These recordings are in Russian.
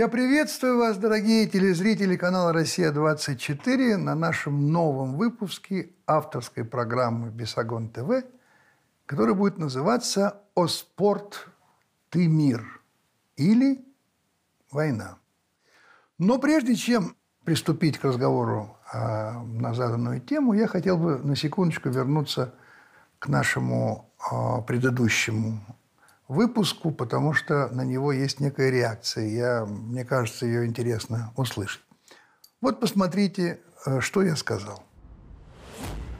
Я приветствую вас, дорогие телезрители канала «Россия-24» на нашем новом выпуске авторской программы «Бесогон ТВ», который будет называться «О спорт, ты мир» или «Война». Но прежде чем приступить к разговору а, на заданную тему, я хотел бы на секундочку вернуться к нашему а, предыдущему выпуску, потому что на него есть некая реакция. Я, мне кажется, ее интересно услышать. Вот посмотрите, э, что я сказал.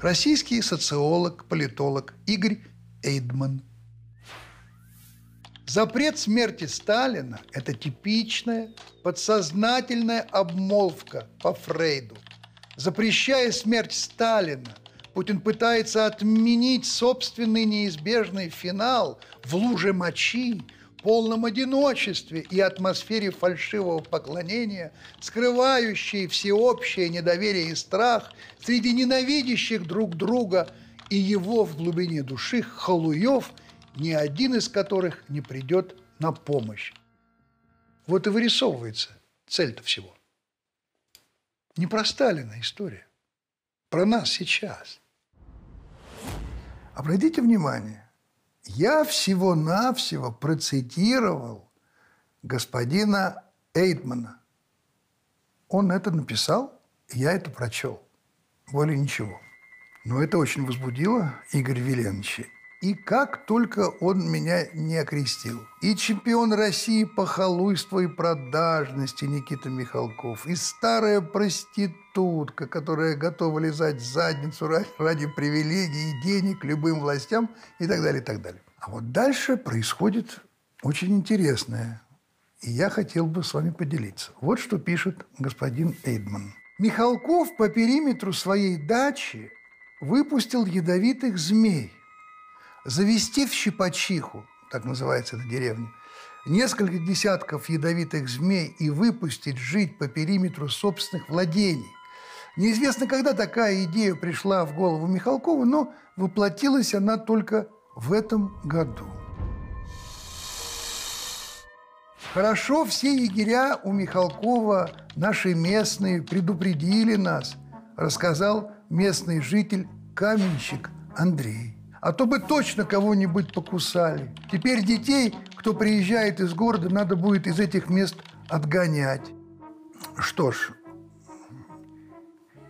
Российский социолог, политолог Игорь Эйдман. Запрет смерти Сталина – это типичная подсознательная обмолвка по Фрейду. Запрещая смерть Сталина, Путин пытается отменить собственный неизбежный финал в луже мочи, полном одиночестве и атмосфере фальшивого поклонения, скрывающей всеобщее недоверие и страх среди ненавидящих друг друга и его в глубине души халуев, ни один из которых не придет на помощь. Вот и вырисовывается цель-то всего. Не про Сталина история, про нас сейчас. Обратите внимание, я всего-навсего процитировал господина Эйдмана. Он это написал, я это прочел. Более ничего. Но это очень возбудило Игоря Веленовича. И как только он меня не окрестил. И чемпион России по халуйству и продажности Никита Михалков, и старая проститутка, которая готова лизать задницу ради привилегий и денег любым властям и так далее, и так далее. А вот дальше происходит очень интересное. И я хотел бы с вами поделиться. Вот что пишет господин Эйдман. Михалков по периметру своей дачи выпустил ядовитых змей – завести в щипачиху, так называется эта деревня, несколько десятков ядовитых змей и выпустить жить по периметру собственных владений. Неизвестно, когда такая идея пришла в голову Михалкову, но воплотилась она только в этом году. Хорошо все егеря у Михалкова, наши местные, предупредили нас, рассказал местный житель, каменщик Андрей а то бы точно кого-нибудь покусали. Теперь детей, кто приезжает из города, надо будет из этих мест отгонять. Что ж,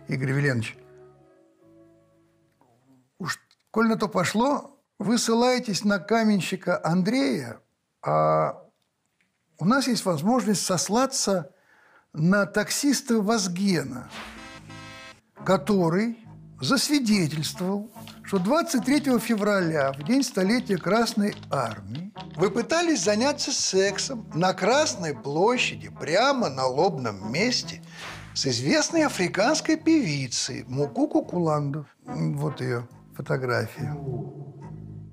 Игорь Веленович, уж коль на то пошло, вы ссылаетесь на каменщика Андрея, а у нас есть возможность сослаться на таксиста Вазгена, который засвидетельствовал, что 23 февраля, в день столетия Красной Армии, вы пытались заняться сексом на Красной площади, прямо на лобном месте, с известной африканской певицей Мукуку Куландов. Вот ее фотография.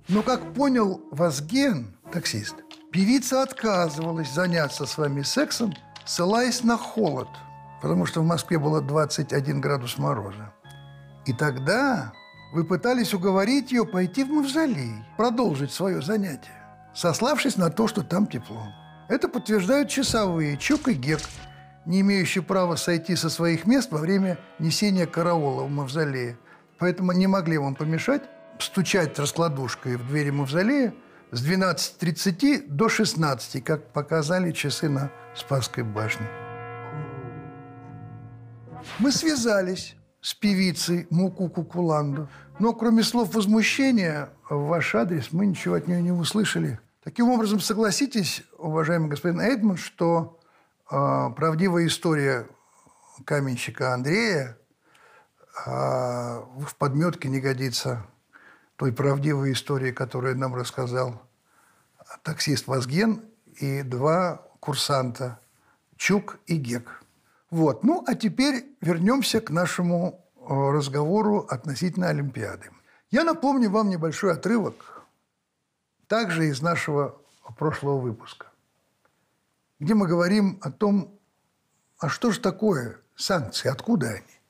Но, как понял Вазген, таксист, певица отказывалась заняться с вами сексом, ссылаясь на холод, потому что в Москве было 21 градус мороза. И тогда вы пытались уговорить ее пойти в мавзолей, продолжить свое занятие, сославшись на то, что там тепло. Это подтверждают часовые Чук и Гек, не имеющие права сойти со своих мест во время несения караула в мавзолее. Поэтому не могли вам помешать стучать раскладушкой в двери мавзолея с 12.30 до 16, как показали часы на Спасской башне. Мы связались с певицей Мукуку Куланду. Но кроме слов возмущения в ваш адрес мы ничего от нее не услышали. Таким образом, согласитесь, уважаемый господин Эйдман, что э, правдивая история каменщика Андрея э, в подметке не годится той правдивой истории, которую нам рассказал таксист Вазген и два курсанта Чук и Гек. Вот. Ну, а теперь вернемся к нашему э, разговору относительно Олимпиады. Я напомню вам небольшой отрывок, также из нашего прошлого выпуска, где мы говорим о том, а что же такое санкции, откуда они.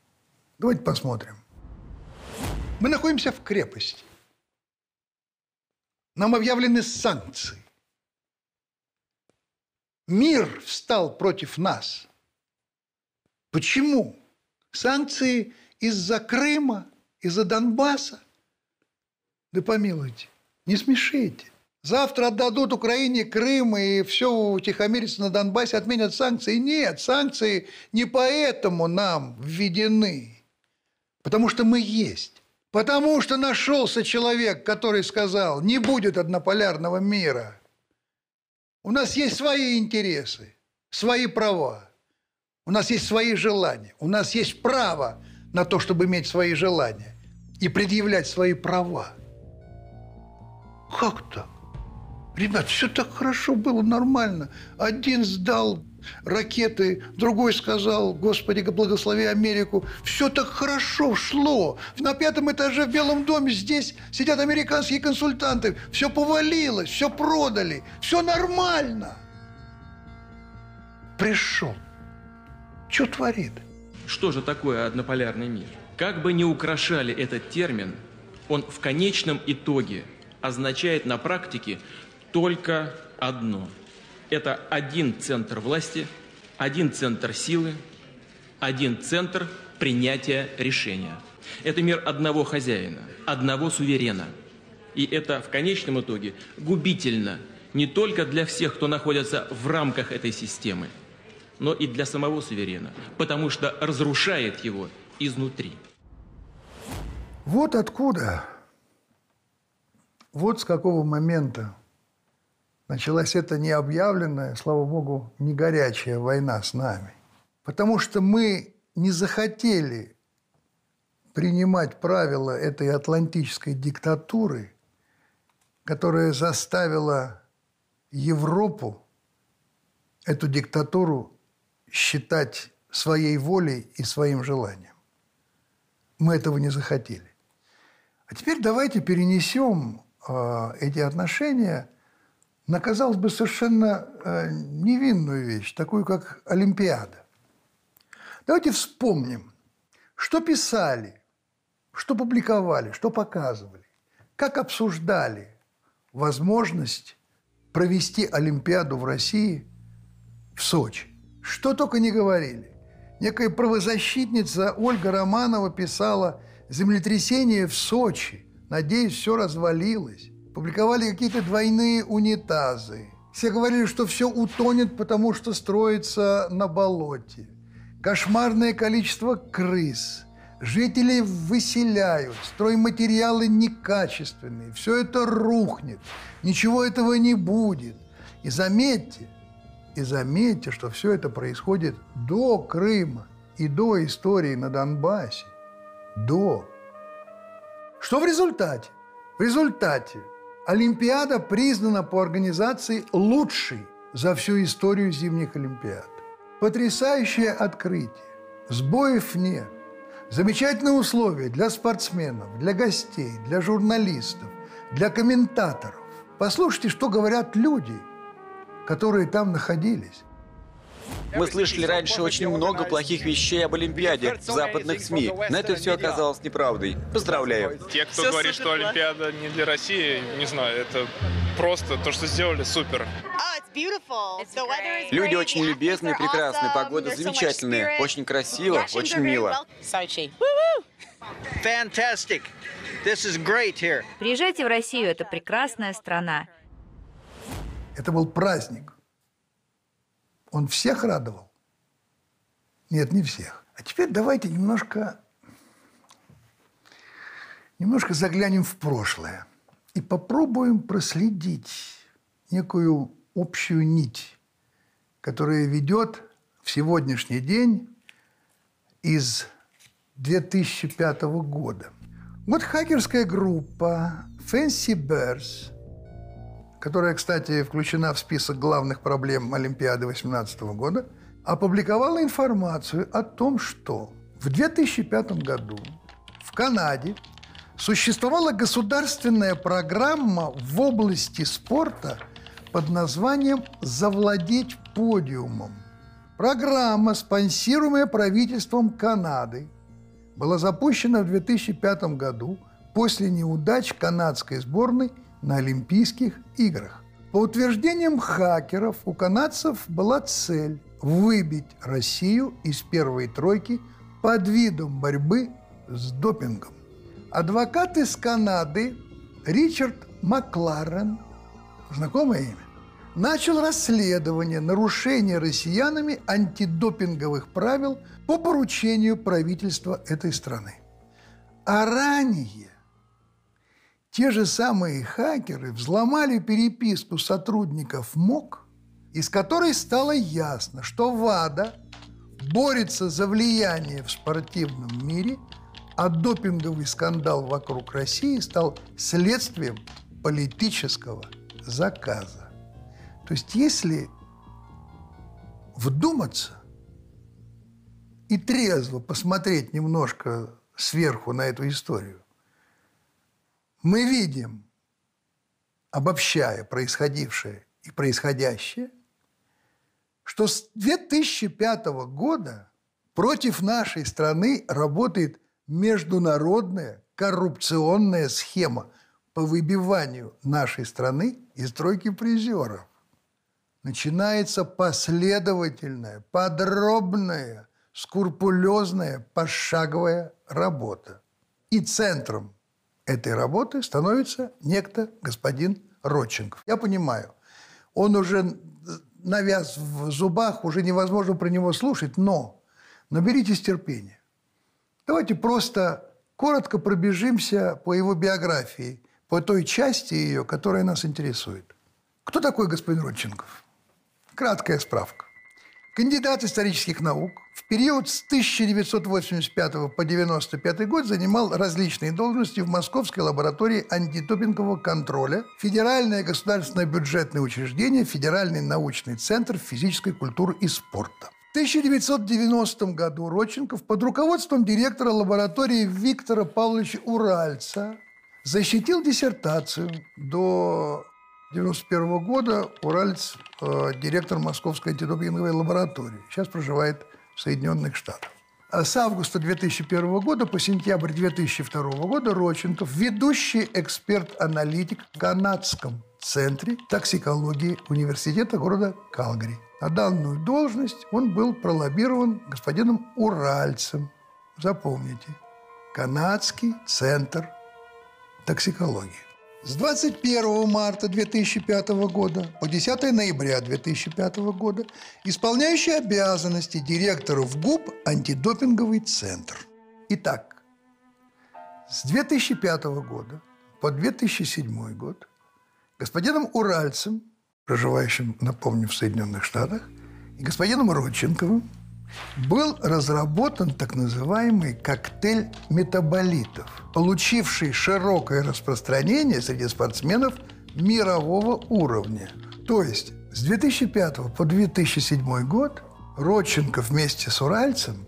Давайте посмотрим. Мы находимся в крепости. Нам объявлены санкции. Мир встал против нас. Почему? Санкции из-за Крыма, из-за Донбасса? Да помилуйте, не смешите. Завтра отдадут Украине Крым и все утихомирится на Донбассе, отменят санкции. Нет, санкции не поэтому нам введены, потому что мы есть. Потому что нашелся человек, который сказал, не будет однополярного мира. У нас есть свои интересы, свои права. У нас есть свои желания. У нас есть право на то, чтобы иметь свои желания и предъявлять свои права. Как так? Ребят, все так хорошо было, нормально. Один сдал ракеты, другой сказал, Господи, благослови Америку. Все так хорошо шло. На пятом этаже в Белом доме здесь сидят американские консультанты. Все повалилось, все продали, все нормально. Пришел. Что творит? Что же такое однополярный мир? Как бы ни украшали этот термин, он в конечном итоге означает на практике только одно. Это один центр власти, один центр силы, один центр принятия решения. Это мир одного хозяина, одного суверена. И это в конечном итоге губительно не только для всех, кто находится в рамках этой системы, но и для самого суверена, потому что разрушает его изнутри. Вот откуда, вот с какого момента началась эта необъявленная, слава богу, не горячая война с нами. Потому что мы не захотели принимать правила этой атлантической диктатуры, которая заставила Европу эту диктатуру считать своей волей и своим желанием. Мы этого не захотели. А теперь давайте перенесем э, эти отношения – на, казалось бы, совершенно э, невинную вещь, такую как Олимпиада. Давайте вспомним, что писали, что публиковали, что показывали, как обсуждали возможность провести Олимпиаду в России в Сочи. Что только не говорили. Некая правозащитница Ольга Романова писала «Землетрясение в Сочи. Надеюсь, все развалилось» публиковали какие-то двойные унитазы. Все говорили, что все утонет, потому что строится на болоте. Кошмарное количество крыс. Жители выселяют, стройматериалы некачественные. Все это рухнет. Ничего этого не будет. И заметьте, и заметьте, что все это происходит до Крыма и до истории на Донбассе. До. Что в результате? В результате Олимпиада признана по организации лучшей за всю историю зимних Олимпиад. Потрясающее открытие. Сбоев нет. Замечательные условия для спортсменов, для гостей, для журналистов, для комментаторов. Послушайте, что говорят люди, которые там находились. Мы слышали раньше очень много плохих вещей об Олимпиаде в западных СМИ, но это все оказалось неправдой. Поздравляю. Те, кто все говорит, что Олимпиада не для России, не знаю, это просто то, что сделали, супер. Люди очень любезные, прекрасные, погода замечательная, очень красиво, очень мило. Приезжайте в Россию, это прекрасная страна. Это был праздник. Он всех радовал? Нет, не всех. А теперь давайте немножко, немножко заглянем в прошлое и попробуем проследить некую общую нить, которая ведет в сегодняшний день из 2005 года. Вот хакерская группа Fancy Bears – которая, кстати, включена в список главных проблем Олимпиады 2018 года, опубликовала информацию о том, что в 2005 году в Канаде существовала государственная программа в области спорта под названием «Завладеть подиумом». Программа, спонсируемая правительством Канады, была запущена в 2005 году после неудач канадской сборной – на Олимпийских играх. По утверждениям хакеров, у канадцев была цель выбить Россию из первой тройки под видом борьбы с допингом. Адвокат из Канады Ричард Макларен, знакомое имя, начал расследование нарушения россиянами антидопинговых правил по поручению правительства этой страны. А ранее те же самые хакеры взломали переписку сотрудников МОК, из которой стало ясно, что ВАДА борется за влияние в спортивном мире, а допинговый скандал вокруг России стал следствием политического заказа. То есть если вдуматься и трезво посмотреть немножко сверху на эту историю, мы видим, обобщая происходившее и происходящее, что с 2005 года против нашей страны работает международная коррупционная схема по выбиванию нашей страны из тройки призеров. Начинается последовательная, подробная, скрупулезная, пошаговая работа. И центром этой работы становится некто господин Родченков. Я понимаю, он уже навяз в зубах, уже невозможно про него слушать, но наберитесь терпения. Давайте просто коротко пробежимся по его биографии, по той части ее, которая нас интересует. Кто такой господин Родченков? Краткая справка. Кандидат исторических наук в период с 1985 по 1995 год занимал различные должности в Московской лаборатории антидопингового контроля, Федеральное государственное бюджетное учреждение, Федеральный научный центр физической культуры и спорта. В 1990 году Родченков под руководством директора лаборатории Виктора Павловича Уральца защитил диссертацию до 91 года Уральц э, директор Московской антидопинговой лаборатории. Сейчас проживает в Соединенных Штатах. А с августа 2001 года по сентябрь 2002 года Роченков – ведущий эксперт-аналитик в Канадском центре токсикологии университета города Калгари. На данную должность он был пролоббирован господином Уральцем. Запомните. Канадский центр токсикологии. С 21 марта 2005 года по 10 ноября 2005 года исполняющий обязанности директора в ГУП «Антидопинговый центр». Итак, с 2005 года по 2007 год господином Уральцем, проживающим, напомню, в Соединенных Штатах, и господином Родченковым был разработан так называемый коктейль метаболитов, получивший широкое распространение среди спортсменов мирового уровня. То есть с 2005 по 2007 год Родченко вместе с Уральцем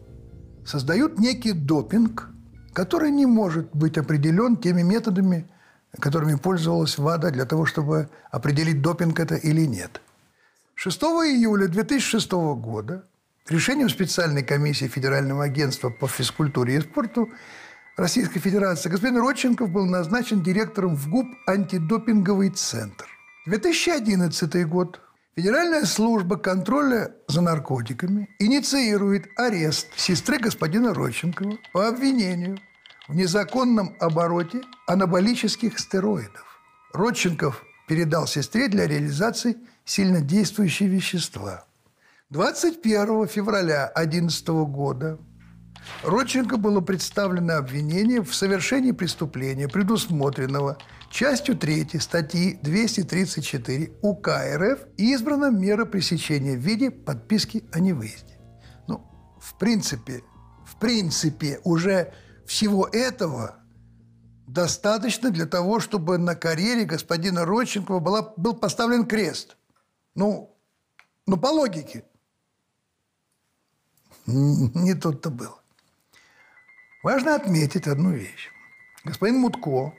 создают некий допинг, который не может быть определен теми методами, которыми пользовалась ВАДА для того, чтобы определить, допинг это или нет. 6 июля 2006 года Решением специальной комиссии Федерального агентства по физкультуре и спорту Российской Федерации господин Родченков был назначен директором в ГУП «Антидопинговый центр». 2011 год. Федеральная служба контроля за наркотиками инициирует арест сестры господина Родченкова по обвинению в незаконном обороте анаболических стероидов. Родченков передал сестре для реализации сильнодействующие вещества – 21 февраля 2011 года Родченко было представлено обвинение в совершении преступления, предусмотренного частью 3 статьи 234 УК РФ и избрана мера пресечения в виде подписки о невыезде. Ну, в принципе, в принципе, уже всего этого достаточно для того, чтобы на карьере господина Родченкова была, был поставлен крест. Ну, ну, по логике. Не тут-то было. Важно отметить одну вещь. Господин Мутко,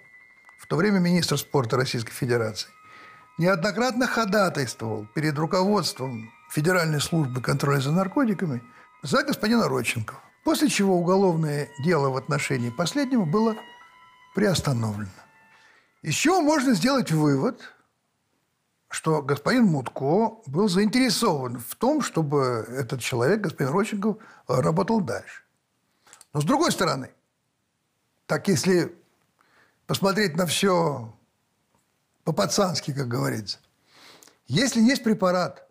в то время министр спорта Российской Федерации, неоднократно ходатайствовал перед руководством Федеральной службы контроля за наркотиками за господина Родченкова. После чего уголовное дело в отношении последнего было приостановлено. Чего можно сделать вывод, что господин Мутко был заинтересован в том, чтобы этот человек, господин Родченков, работал дальше. Но с другой стороны, так если посмотреть на все по-пацански, как говорится, если есть препарат,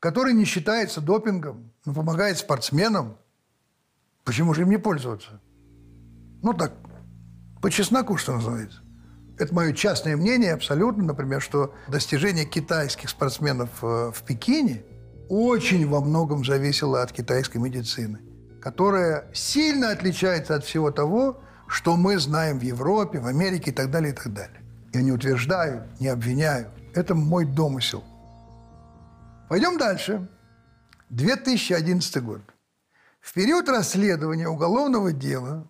который не считается допингом, но помогает спортсменам, почему же им не пользоваться? Ну так, по чесноку, что называется. Это мое частное мнение абсолютно, например, что достижение китайских спортсменов э, в Пекине очень во многом зависело от китайской медицины, которая сильно отличается от всего того, что мы знаем в Европе, в Америке и так далее, и так далее. Я не утверждаю, не обвиняю. Это мой домысел. Пойдем дальше. 2011 год. В период расследования уголовного дела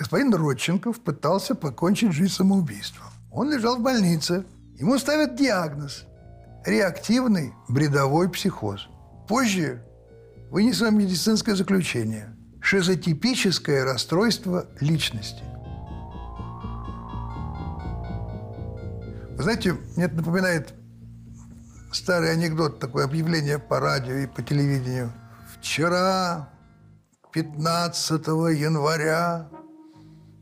господин Родченков пытался покончить жизнь самоубийством. Он лежал в больнице. Ему ставят диагноз – реактивный бредовой психоз. Позже вынесено медицинское заключение – шизотипическое расстройство личности. Вы знаете, мне это напоминает старый анекдот, такое объявление по радио и по телевидению. Вчера, 15 января,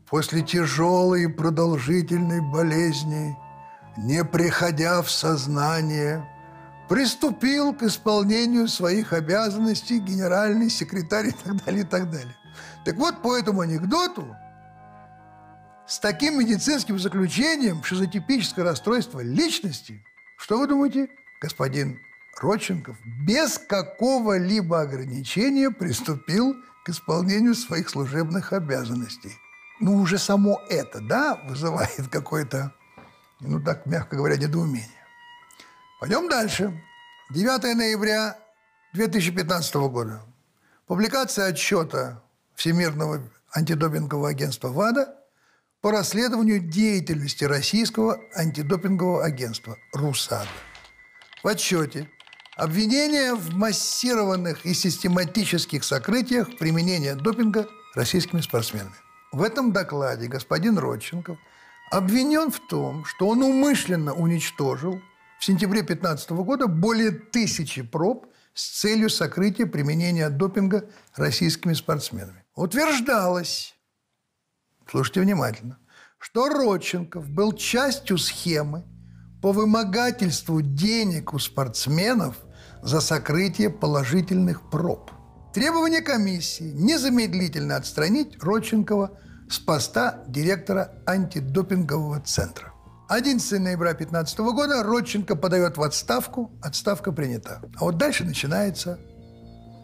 после тяжелой и продолжительной болезни, не приходя в сознание, приступил к исполнению своих обязанностей генеральный секретарь и так далее, и так далее. Так вот, по этому анекдоту с таким медицинским заключением шизотипическое расстройство личности, что вы думаете, господин Родченков без какого-либо ограничения приступил к исполнению своих служебных обязанностей. Ну, уже само это, да, вызывает какое-то, ну, так, мягко говоря, недоумение. Пойдем дальше. 9 ноября 2015 года. Публикация отчета Всемирного антидопингового агентства ВАДА по расследованию деятельности российского антидопингового агентства РУСАДА. В отчете обвинения в массированных и систематических сокрытиях применения допинга российскими спортсменами. В этом докладе господин Родченков обвинен в том, что он умышленно уничтожил в сентябре 2015 года более тысячи проб с целью сокрытия применения допинга российскими спортсменами. Утверждалось, слушайте внимательно, что Родченков был частью схемы по вымогательству денег у спортсменов за сокрытие положительных проб. Требование комиссии незамедлительно отстранить Родченкова с поста директора антидопингового центра. 11 ноября 2015 года Родченко подает в отставку, отставка принята. А вот дальше начинается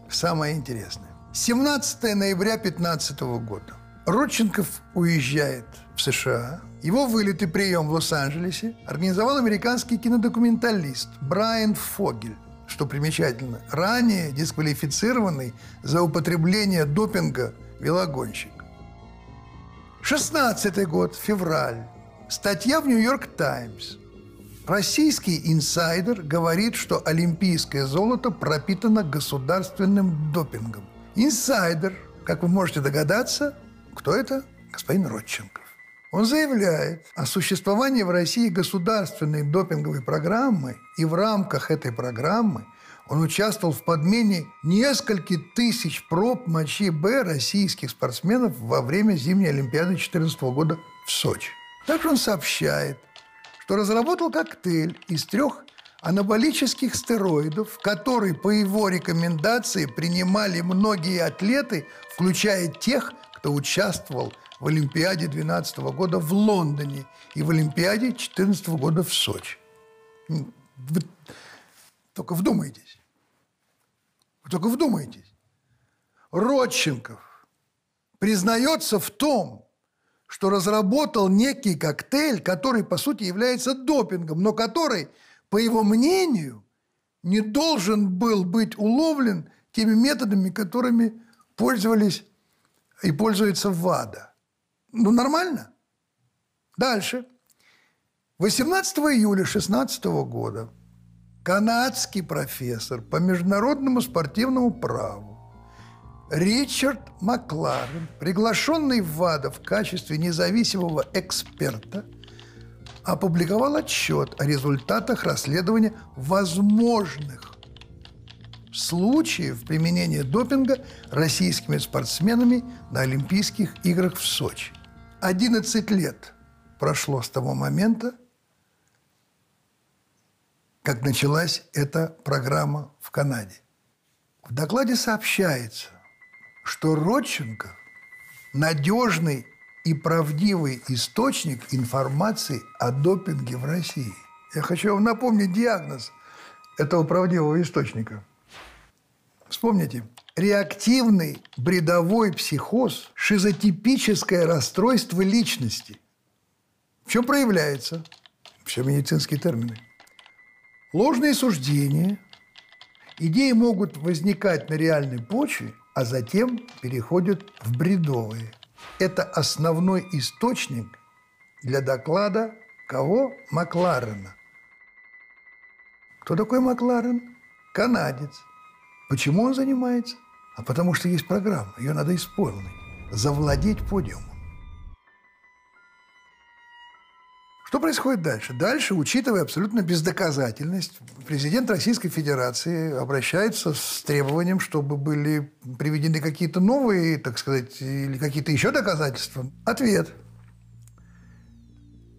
самое интересное. 17 ноября 2015 года. Родченков уезжает в США. Его вылет и прием в Лос-Анджелесе организовал американский кинодокументалист Брайан Фогель, что примечательно, ранее дисквалифицированный за употребление допинга велогонщик. 16 год, февраль. Статья в «Нью-Йорк Таймс». Российский инсайдер говорит, что олимпийское золото пропитано государственным допингом. Инсайдер, как вы можете догадаться, кто это? Господин Родченков. Он заявляет о существовании в России государственной допинговой программы, и в рамках этой программы он участвовал в подмене нескольких тысяч проб мочи Б российских спортсменов во время зимней Олимпиады 2014 года в Сочи. Также он сообщает, что разработал коктейль из трех анаболических стероидов, который по его рекомендации принимали многие атлеты, включая тех, кто участвовал в Олимпиаде 2012 года в Лондоне и в Олимпиаде 2014 года в Сочи. Вы только вдумайтесь. Вы только вдумайтесь. Родченков признается в том, что разработал некий коктейль, который, по сути, является допингом, но который, по его мнению, не должен был быть уловлен теми методами, которыми пользовались и пользуется ВАДА. Ну, нормально. Дальше. 18 июля 2016 года канадский профессор по международному спортивному праву Ричард Макларен, приглашенный в ВАДА в качестве независимого эксперта, опубликовал отчет о результатах расследования возможных случаев применения допинга российскими спортсменами на Олимпийских играх в Сочи. 11 лет прошло с того момента, как началась эта программа в Канаде. В докладе сообщается, что Родченко – надежный и правдивый источник информации о допинге в России. Я хочу вам напомнить диагноз этого правдивого источника. Вспомните, реактивный бредовой психоз – шизотипическое расстройство личности. В чем проявляется? Все медицинские термины. Ложные суждения, идеи могут возникать на реальной почве, а затем переходят в бредовые. Это основной источник для доклада кого? Макларена. Кто такой Макларен? Канадец. Почему он занимается? А потому что есть программа, ее надо исполнить. Завладеть подиумом. Что происходит дальше? Дальше, учитывая абсолютно бездоказательность, президент Российской Федерации обращается с требованием, чтобы были приведены какие-то новые, так сказать, или какие-то еще доказательства. Ответ.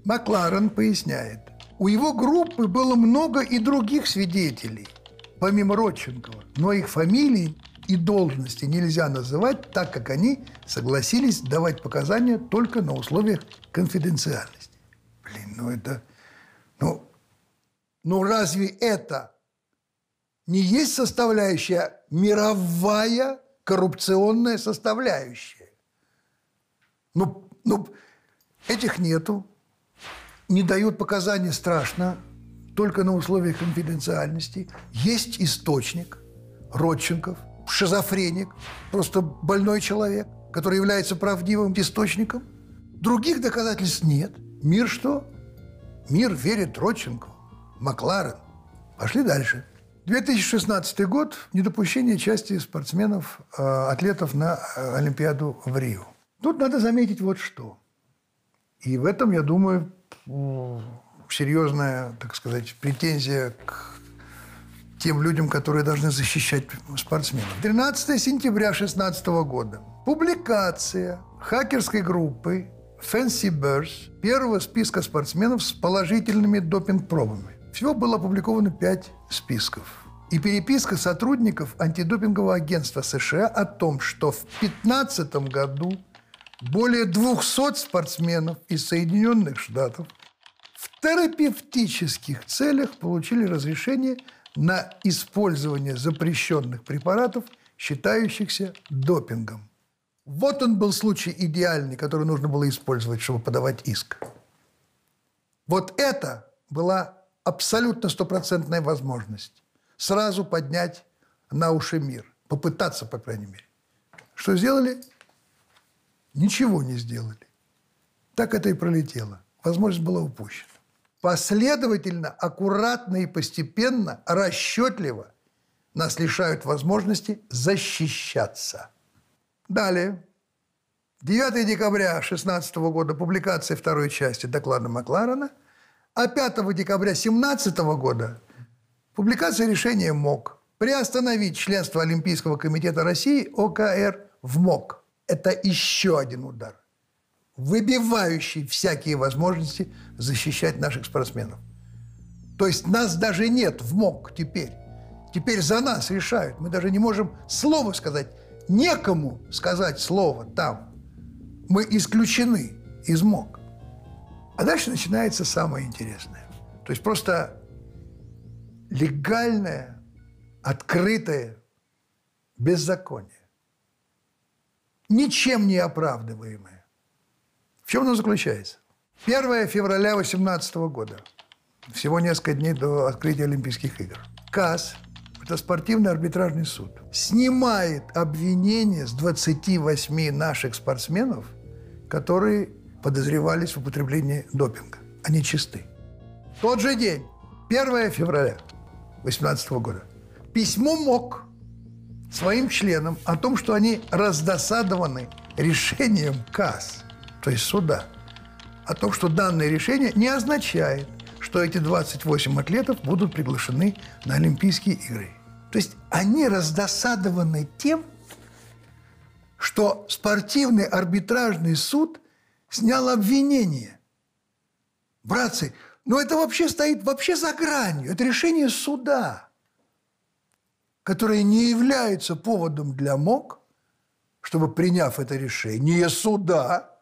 Макларен поясняет. У его группы было много и других свидетелей, помимо Родченкова, но их фамилии и должности нельзя называть, так как они согласились давать показания только на условиях конфиденциальности. Блин, ну это... Ну, ну разве это не есть составляющая мировая коррупционная составляющая? Ну, ну этих нету. Не дают показания страшно, только на условиях конфиденциальности. Есть источник, Родченков, шизофреник, просто больной человек, который является правдивым источником. Других доказательств нет – Мир что? Мир верит Родченко, Макларен. Пошли дальше. 2016 год – недопущение части спортсменов, э, атлетов на э, Олимпиаду в Рио. Тут надо заметить вот что. И в этом, я думаю, серьезная, так сказать, претензия к тем людям, которые должны защищать спортсменов. 13 сентября 2016 года. Публикация хакерской группы Fancy Birds первого списка спортсменов с положительными допинг-пробами. Всего было опубликовано пять списков. И переписка сотрудников антидопингового агентства США о том, что в 2015 году более 200 спортсменов из Соединенных Штатов в терапевтических целях получили разрешение на использование запрещенных препаратов, считающихся допингом. Вот он был случай идеальный, который нужно было использовать, чтобы подавать иск. Вот это была абсолютно стопроцентная возможность сразу поднять на уши мир, попытаться, по крайней мере. Что сделали? Ничего не сделали. Так это и пролетело. Возможность была упущена. Последовательно, аккуратно и постепенно, расчетливо нас лишают возможности защищаться – Далее. 9 декабря 2016 года публикация второй части доклада Макларена, а 5 декабря 2017 года публикация решения МОК приостановить членство Олимпийского комитета России ОКР в МОК. Это еще один удар, выбивающий всякие возможности защищать наших спортсменов. То есть нас даже нет в МОК теперь. Теперь за нас решают. Мы даже не можем слова сказать некому сказать слово там. Мы исключены из МОК. А дальше начинается самое интересное. То есть просто легальное, открытое беззаконие. Ничем не оправдываемое. В чем оно заключается? 1 февраля 2018 года, всего несколько дней до открытия Олимпийских игр, КАС это спортивный арбитражный суд, снимает обвинения с 28 наших спортсменов, которые подозревались в употреблении допинга. Они чисты. Тот же день, 1 февраля 2018 года, письмо МОК своим членам о том, что они раздосадованы решением КАС, то есть суда, о том, что данное решение не означает, что эти 28 атлетов будут приглашены на Олимпийские игры. То есть они раздосадованы тем, что спортивный арбитражный суд снял обвинение. Братцы, но это вообще стоит вообще за гранью. Это решение суда, которое не является поводом для МОК, чтобы, приняв это решение суда,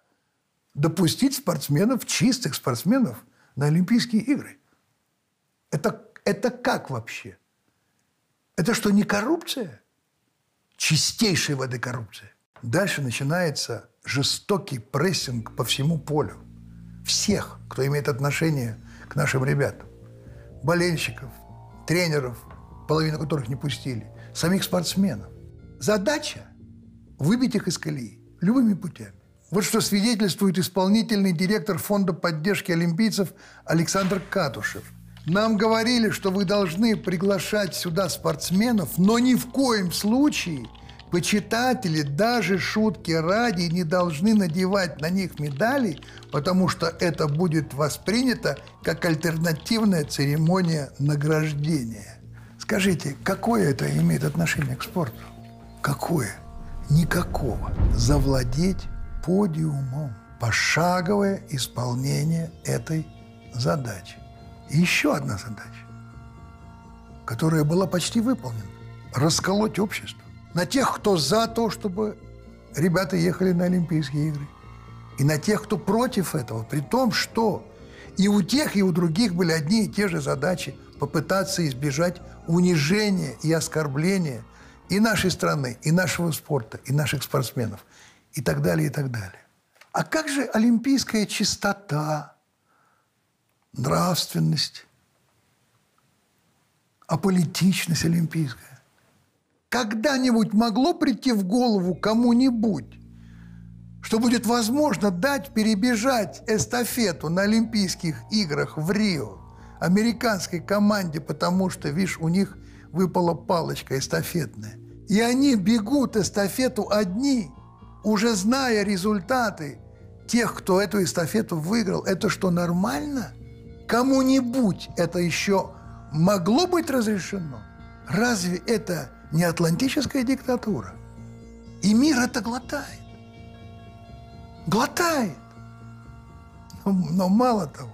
допустить спортсменов, чистых спортсменов, на Олимпийские игры. Это, это как вообще? Это что, не коррупция? Чистейшая воды коррупция. Дальше начинается жестокий прессинг по всему полю. Всех, кто имеет отношение к нашим ребятам. Болельщиков, тренеров, половину которых не пустили, самих спортсменов. Задача – выбить их из колеи любыми путями. Вот что свидетельствует исполнительный директор Фонда поддержки олимпийцев Александр Катушев. Нам говорили, что вы должны приглашать сюда спортсменов, но ни в коем случае – Почитатели даже шутки ради не должны надевать на них медали, потому что это будет воспринято как альтернативная церемония награждения. Скажите, какое это имеет отношение к спорту? Какое? Никакого. Завладеть подиумом. Пошаговое исполнение этой задачи. И еще одна задача, которая была почти выполнена. Расколоть общество на тех, кто за то, чтобы ребята ехали на Олимпийские игры, и на тех, кто против этого, при том, что и у тех, и у других были одни и те же задачи попытаться избежать унижения и оскорбления и нашей страны, и нашего спорта, и наших спортсменов, и так далее, и так далее. А как же олимпийская чистота, нравственность, аполитичность олимпийская? когда-нибудь могло прийти в голову кому-нибудь, что будет возможно дать перебежать эстафету на Олимпийских играх в Рио американской команде, потому что, видишь, у них выпала палочка эстафетная. И они бегут эстафету одни, уже зная результаты тех, кто эту эстафету выиграл. Это что, нормально? Кому-нибудь это еще могло быть разрешено? Разве это не атлантическая диктатура. И мир это глотает. Глотает. Но, но мало того,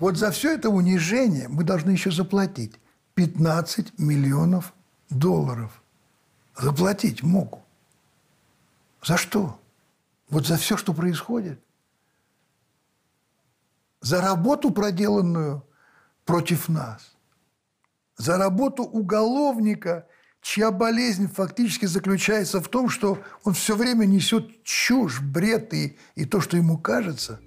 вот за все это унижение мы должны еще заплатить 15 миллионов долларов. Заплатить могу. За что? Вот за все, что происходит. За работу, проделанную против нас. За работу уголовника – чья болезнь фактически заключается в том, что он все время несет чушь, бред и, и то, что ему кажется,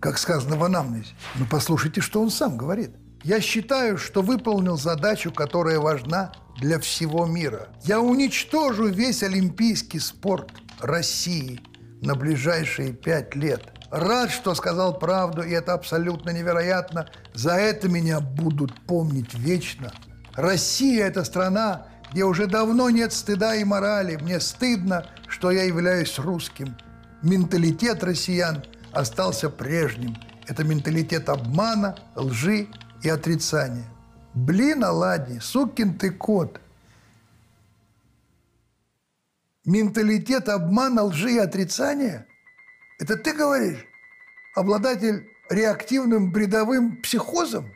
как сказано в анамнезе. Но послушайте, что он сам говорит. «Я считаю, что выполнил задачу, которая важна для всего мира. Я уничтожу весь олимпийский спорт России на ближайшие пять лет. Рад, что сказал правду, и это абсолютно невероятно. За это меня будут помнить вечно. Россия – это страна, где уже давно нет стыда и морали. Мне стыдно, что я являюсь русским. Менталитет россиян остался прежним. Это менталитет обмана, лжи и отрицания. Блин, оладьи, сукин ты кот. Менталитет обмана, лжи и отрицания? Это ты говоришь? Обладатель реактивным бредовым психозом?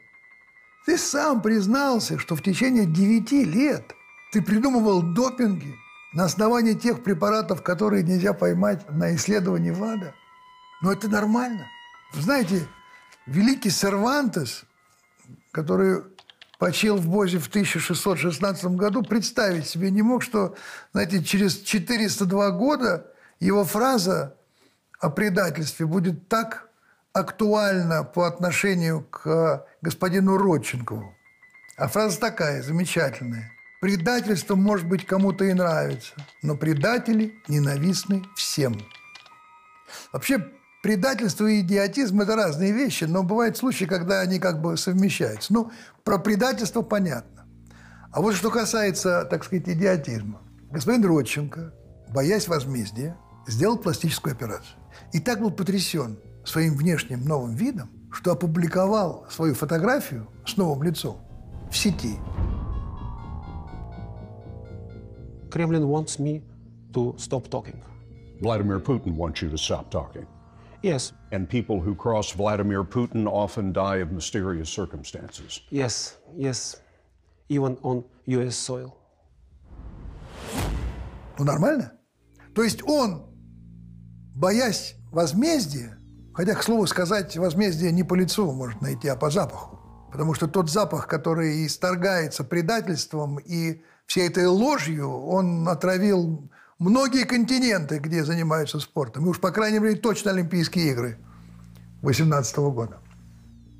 Ты сам признался, что в течение девяти лет – ты придумывал допинги на основании тех препаратов, которые нельзя поймать на исследовании ВАДА. Но это нормально. Знаете, великий Сервантес, который почил в Бозе в 1616 году, представить себе не мог, что, знаете, через 402 года его фраза о предательстве будет так актуальна по отношению к господину Родченкову. А фраза такая, замечательная. Предательство, может быть, кому-то и нравится, но предатели ненавистны всем. Вообще, предательство и идиотизм – это разные вещи, но бывают случаи, когда они как бы совмещаются. Ну, про предательство понятно. А вот что касается, так сказать, идиотизма. Господин Родченко, боясь возмездия, сделал пластическую операцию. И так был потрясен своим внешним новым видом, что опубликовал свою фотографию с новым лицом в сети. Kremlin wants me to stop talking. Vladimir Putin wants you to stop talking. Yes, And people who cross Vladimir Putin often die of mysterious circumstances. yes, yes. Even on US soil. Ну, нормально. То есть он, боясь возмездия, хотя, к слову сказать, возмездие не по лицу может найти, а по запаху. Потому что тот запах, который исторгается предательством и всей этой ложью, он отравил многие континенты, где занимаются спортом. И уж, по крайней мере, точно Олимпийские игры 18 года.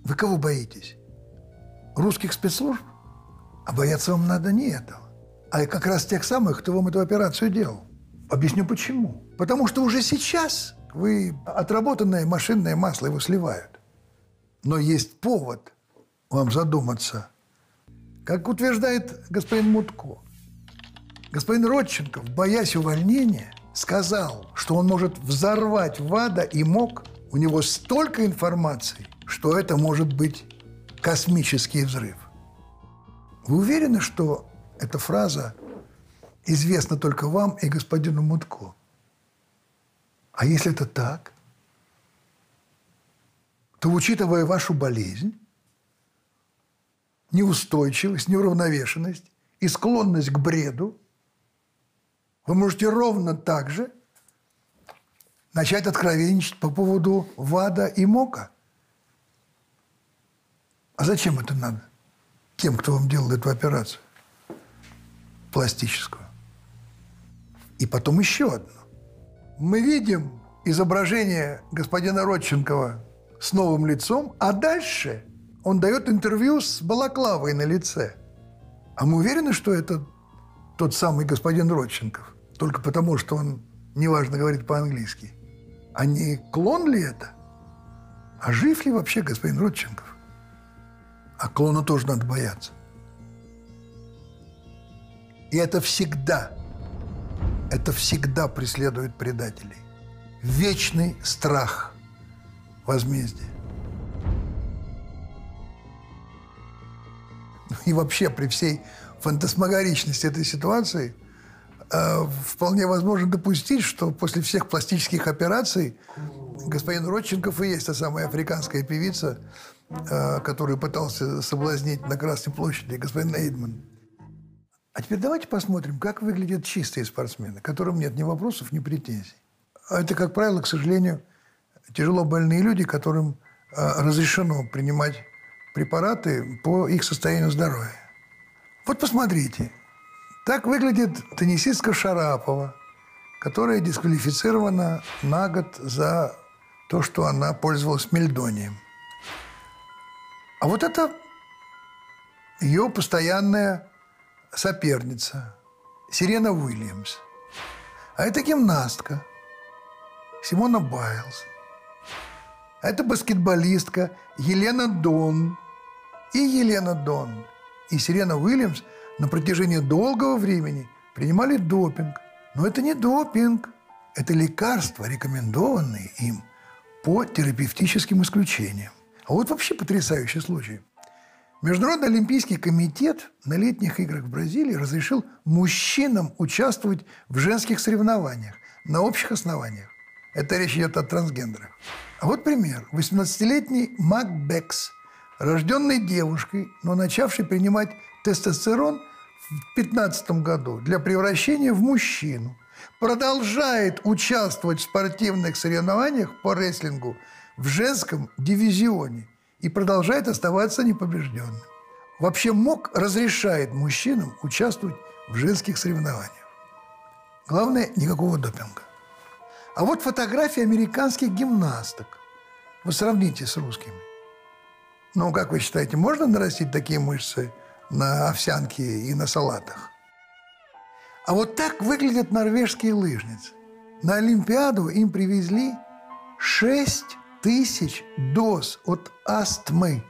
Вы кого боитесь? Русских спецслужб? А бояться вам надо не этого, а как раз тех самых, кто вам эту операцию делал. Объясню почему. Потому что уже сейчас вы отработанное машинное масло его сливают. Но есть повод вам задуматься. Как утверждает господин Мутко, господин Родченков, боясь увольнения, сказал, что он может взорвать ВАДА и МОК. У него столько информации, что это может быть космический взрыв. Вы уверены, что эта фраза известна только вам и господину Мутко? А если это так, то, учитывая вашу болезнь, неустойчивость, неуравновешенность и склонность к бреду, вы можете ровно так же начать откровенничать по поводу ВАДА и МОКа. А зачем это надо? Тем, кто вам делал эту операцию пластическую. И потом еще одно. Мы видим изображение господина Родченкова с новым лицом, а дальше он дает интервью с балаклавой на лице. А мы уверены, что это тот самый господин Родченков? Только потому, что он неважно говорит по-английски. А не клон ли это? А жив ли вообще господин Родченков? А клона тоже надо бояться. И это всегда, это всегда преследует предателей. Вечный страх возмездия. И вообще при всей фантасмагоричности этой ситуации вполне возможно допустить, что после всех пластических операций господин Родченков и есть та самая африканская певица, э, которую пытался соблазнить на Красной площади господин Эйдман. А теперь давайте посмотрим, как выглядят чистые спортсмены, которым нет ни вопросов, ни претензий. А это, как правило, к сожалению, тяжело больные люди, которым э, разрешено принимать препараты по их состоянию здоровья. Вот посмотрите. Так выглядит теннисистка Шарапова, которая дисквалифицирована на год за то, что она пользовалась мельдонием. А вот это ее постоянная соперница Сирена Уильямс. А это гимнастка Симона Байлз. А это баскетболистка Елена Дон. И Елена Дон, и Сирена Уильямс на протяжении долгого времени принимали допинг. Но это не допинг. Это лекарства, рекомендованные им по терапевтическим исключениям. А вот вообще потрясающий случай. Международный олимпийский комитет на летних играх в Бразилии разрешил мужчинам участвовать в женских соревнованиях на общих основаниях. Это речь идет о трансгендерах. А вот пример. 18-летний Мак Бекс, рожденный девушкой, но начавший принимать тестостерон в 15 году для превращения в мужчину, продолжает участвовать в спортивных соревнованиях по рестлингу в женском дивизионе и продолжает оставаться непобежденным. Вообще МОК разрешает мужчинам участвовать в женских соревнованиях. Главное, никакого допинга. А вот фотографии американских гимнасток. Вы сравните с русскими. Ну, как вы считаете, можно нарастить такие мышцы на овсянке и на салатах? А вот так выглядят норвежские лыжницы. На Олимпиаду им привезли 6 тысяч доз от астмы.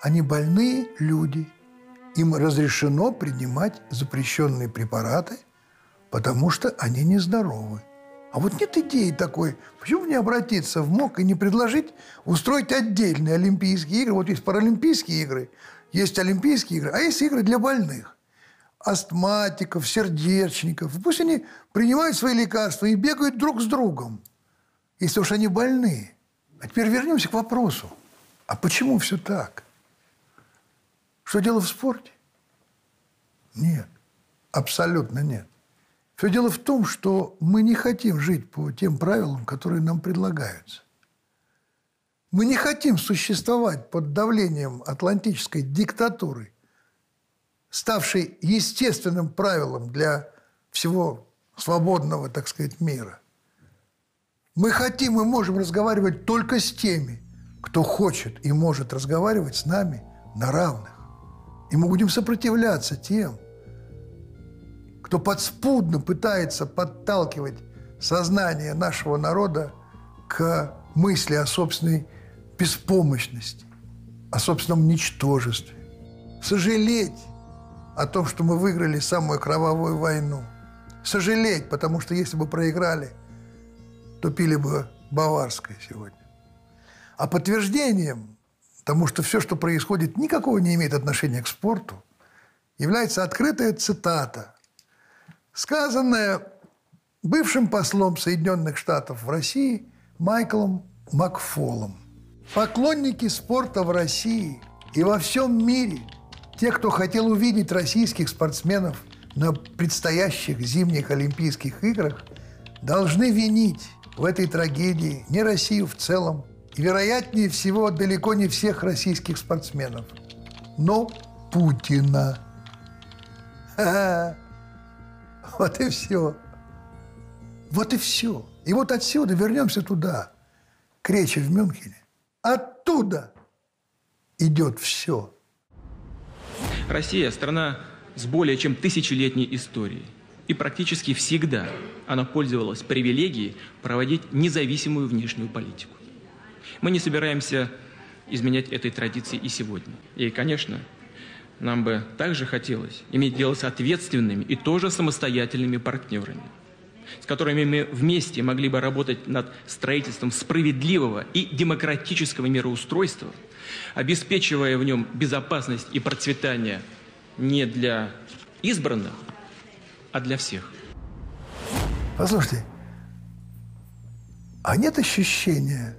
Они больные люди. Им разрешено принимать запрещенные препараты, потому что они нездоровы. А вот нет идеи такой, почему не обратиться в МОК и не предложить устроить отдельные Олимпийские игры? Вот есть Паралимпийские игры, есть Олимпийские игры, а есть игры для больных. Астматиков, сердечников. Пусть они принимают свои лекарства и бегают друг с другом, если уж они больные. А теперь вернемся к вопросу. А почему все так? Что дело в спорте? Нет. Абсолютно нет. Все дело в том, что мы не хотим жить по тем правилам, которые нам предлагаются. Мы не хотим существовать под давлением атлантической диктатуры, ставшей естественным правилом для всего свободного, так сказать, мира. Мы хотим и можем разговаривать только с теми, кто хочет и может разговаривать с нами на равных. И мы будем сопротивляться тем, кто подспудно пытается подталкивать сознание нашего народа к мысли о собственной беспомощности, о собственном ничтожестве. Сожалеть о том, что мы выиграли самую кровавую войну. Сожалеть, потому что если бы проиграли, то пили бы баварское сегодня. А подтверждением тому, что все, что происходит, никакого не имеет отношения к спорту, является открытая цитата сказанное бывшим послом Соединенных Штатов в России Майклом Макфолом. Поклонники спорта в России и во всем мире, те, кто хотел увидеть российских спортсменов на предстоящих зимних Олимпийских играх, должны винить в этой трагедии не Россию в целом, и, вероятнее всего, далеко не всех российских спортсменов, но Путина. Ха-ха. Вот и все. Вот и все. И вот отсюда вернемся туда, к речи в Мюнхене. Оттуда идет все. Россия – страна с более чем тысячелетней историей. И практически всегда она пользовалась привилегией проводить независимую внешнюю политику. Мы не собираемся изменять этой традиции и сегодня. И, конечно, нам бы также хотелось иметь дело с ответственными и тоже самостоятельными партнерами, с которыми мы вместе могли бы работать над строительством справедливого и демократического мироустройства, обеспечивая в нем безопасность и процветание не для избранных, а для всех. Послушайте, а нет ощущения,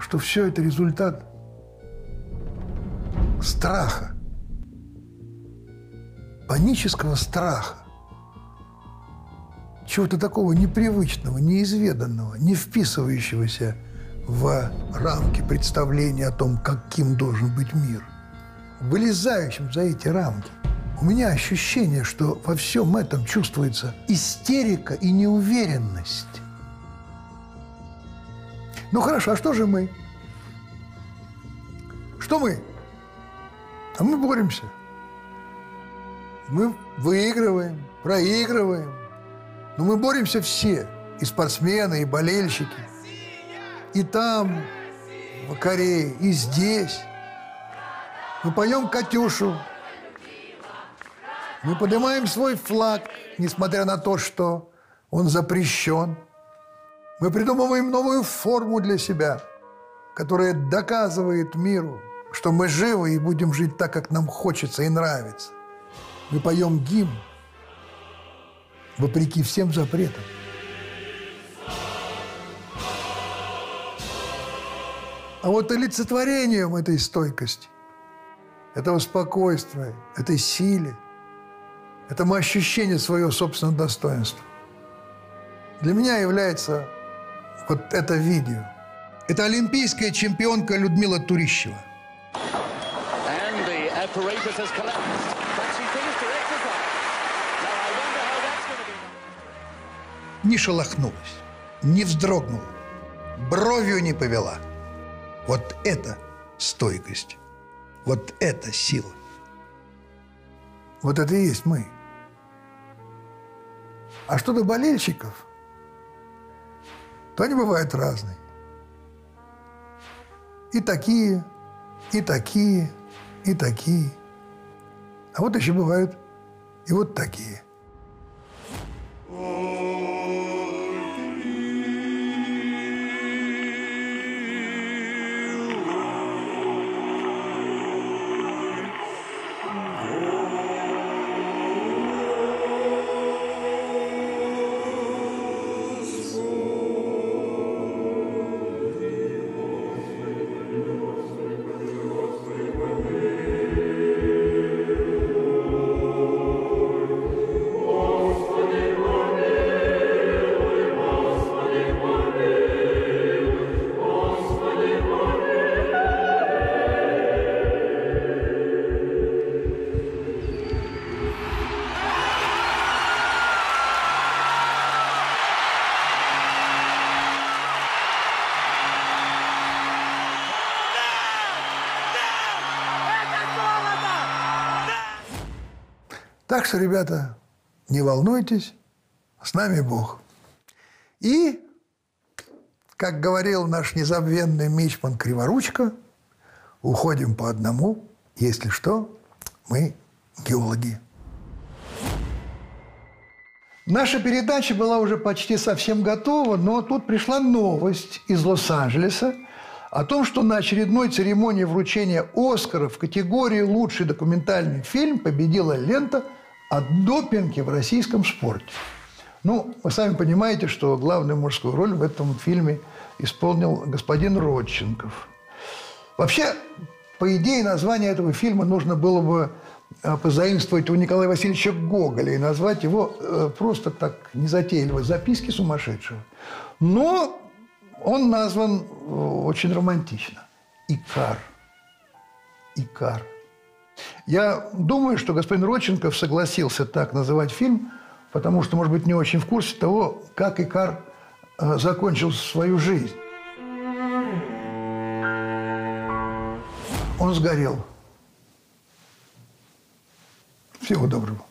что все это результат страха, панического страха, чего-то такого непривычного, неизведанного, не вписывающегося в рамки представления о том, каким должен быть мир, вылезающим за эти рамки. У меня ощущение, что во всем этом чувствуется истерика и неуверенность. Ну хорошо, а что же мы? Что мы? А мы боремся. Мы выигрываем, проигрываем. Но мы боремся все. И спортсмены, и болельщики. И там, в Корее, и здесь. Мы поем «Катюшу». Мы поднимаем свой флаг, несмотря на то, что он запрещен. Мы придумываем новую форму для себя, которая доказывает миру, что мы живы и будем жить так, как нам хочется и нравится. Мы поем гимн, вопреки всем запретам. А вот олицетворением этой стойкости, этого спокойствия, этой силы, этому ощущению своего собственного достоинства, для меня является вот это видео. Это олимпийская чемпионка Людмила Турищева – apparatus has collapsed. Не шелохнулась, не вздрогнула, бровью не повела. Вот это стойкость, вот это сила. Вот это и есть мы. А что до болельщиков, то они бывают разные. И такие, и такие – и такие. А вот еще бывают и вот такие. Что, ребята, не волнуйтесь, с нами Бог. И, как говорил наш незабвенный мичман Криворучка, уходим по одному, если что, мы геологи. Наша передача была уже почти совсем готова, но тут пришла новость из Лос-Анджелеса о том, что на очередной церемонии вручения Оскара в категории «Лучший документальный фильм» победила лента о допинге в российском спорте. Ну, вы сами понимаете, что главную мужскую роль в этом фильме исполнил господин Родченков. Вообще, по идее, название этого фильма нужно было бы э, позаимствовать у Николая Васильевича Гоголя и назвать его э, просто так незатейливо «Записки сумасшедшего». Но он назван э, очень романтично. Икар. Икар. Я думаю, что господин Родченков согласился так называть фильм, потому что, может быть, не очень в курсе того, как Икар э, закончил свою жизнь. Он сгорел. Всего доброго.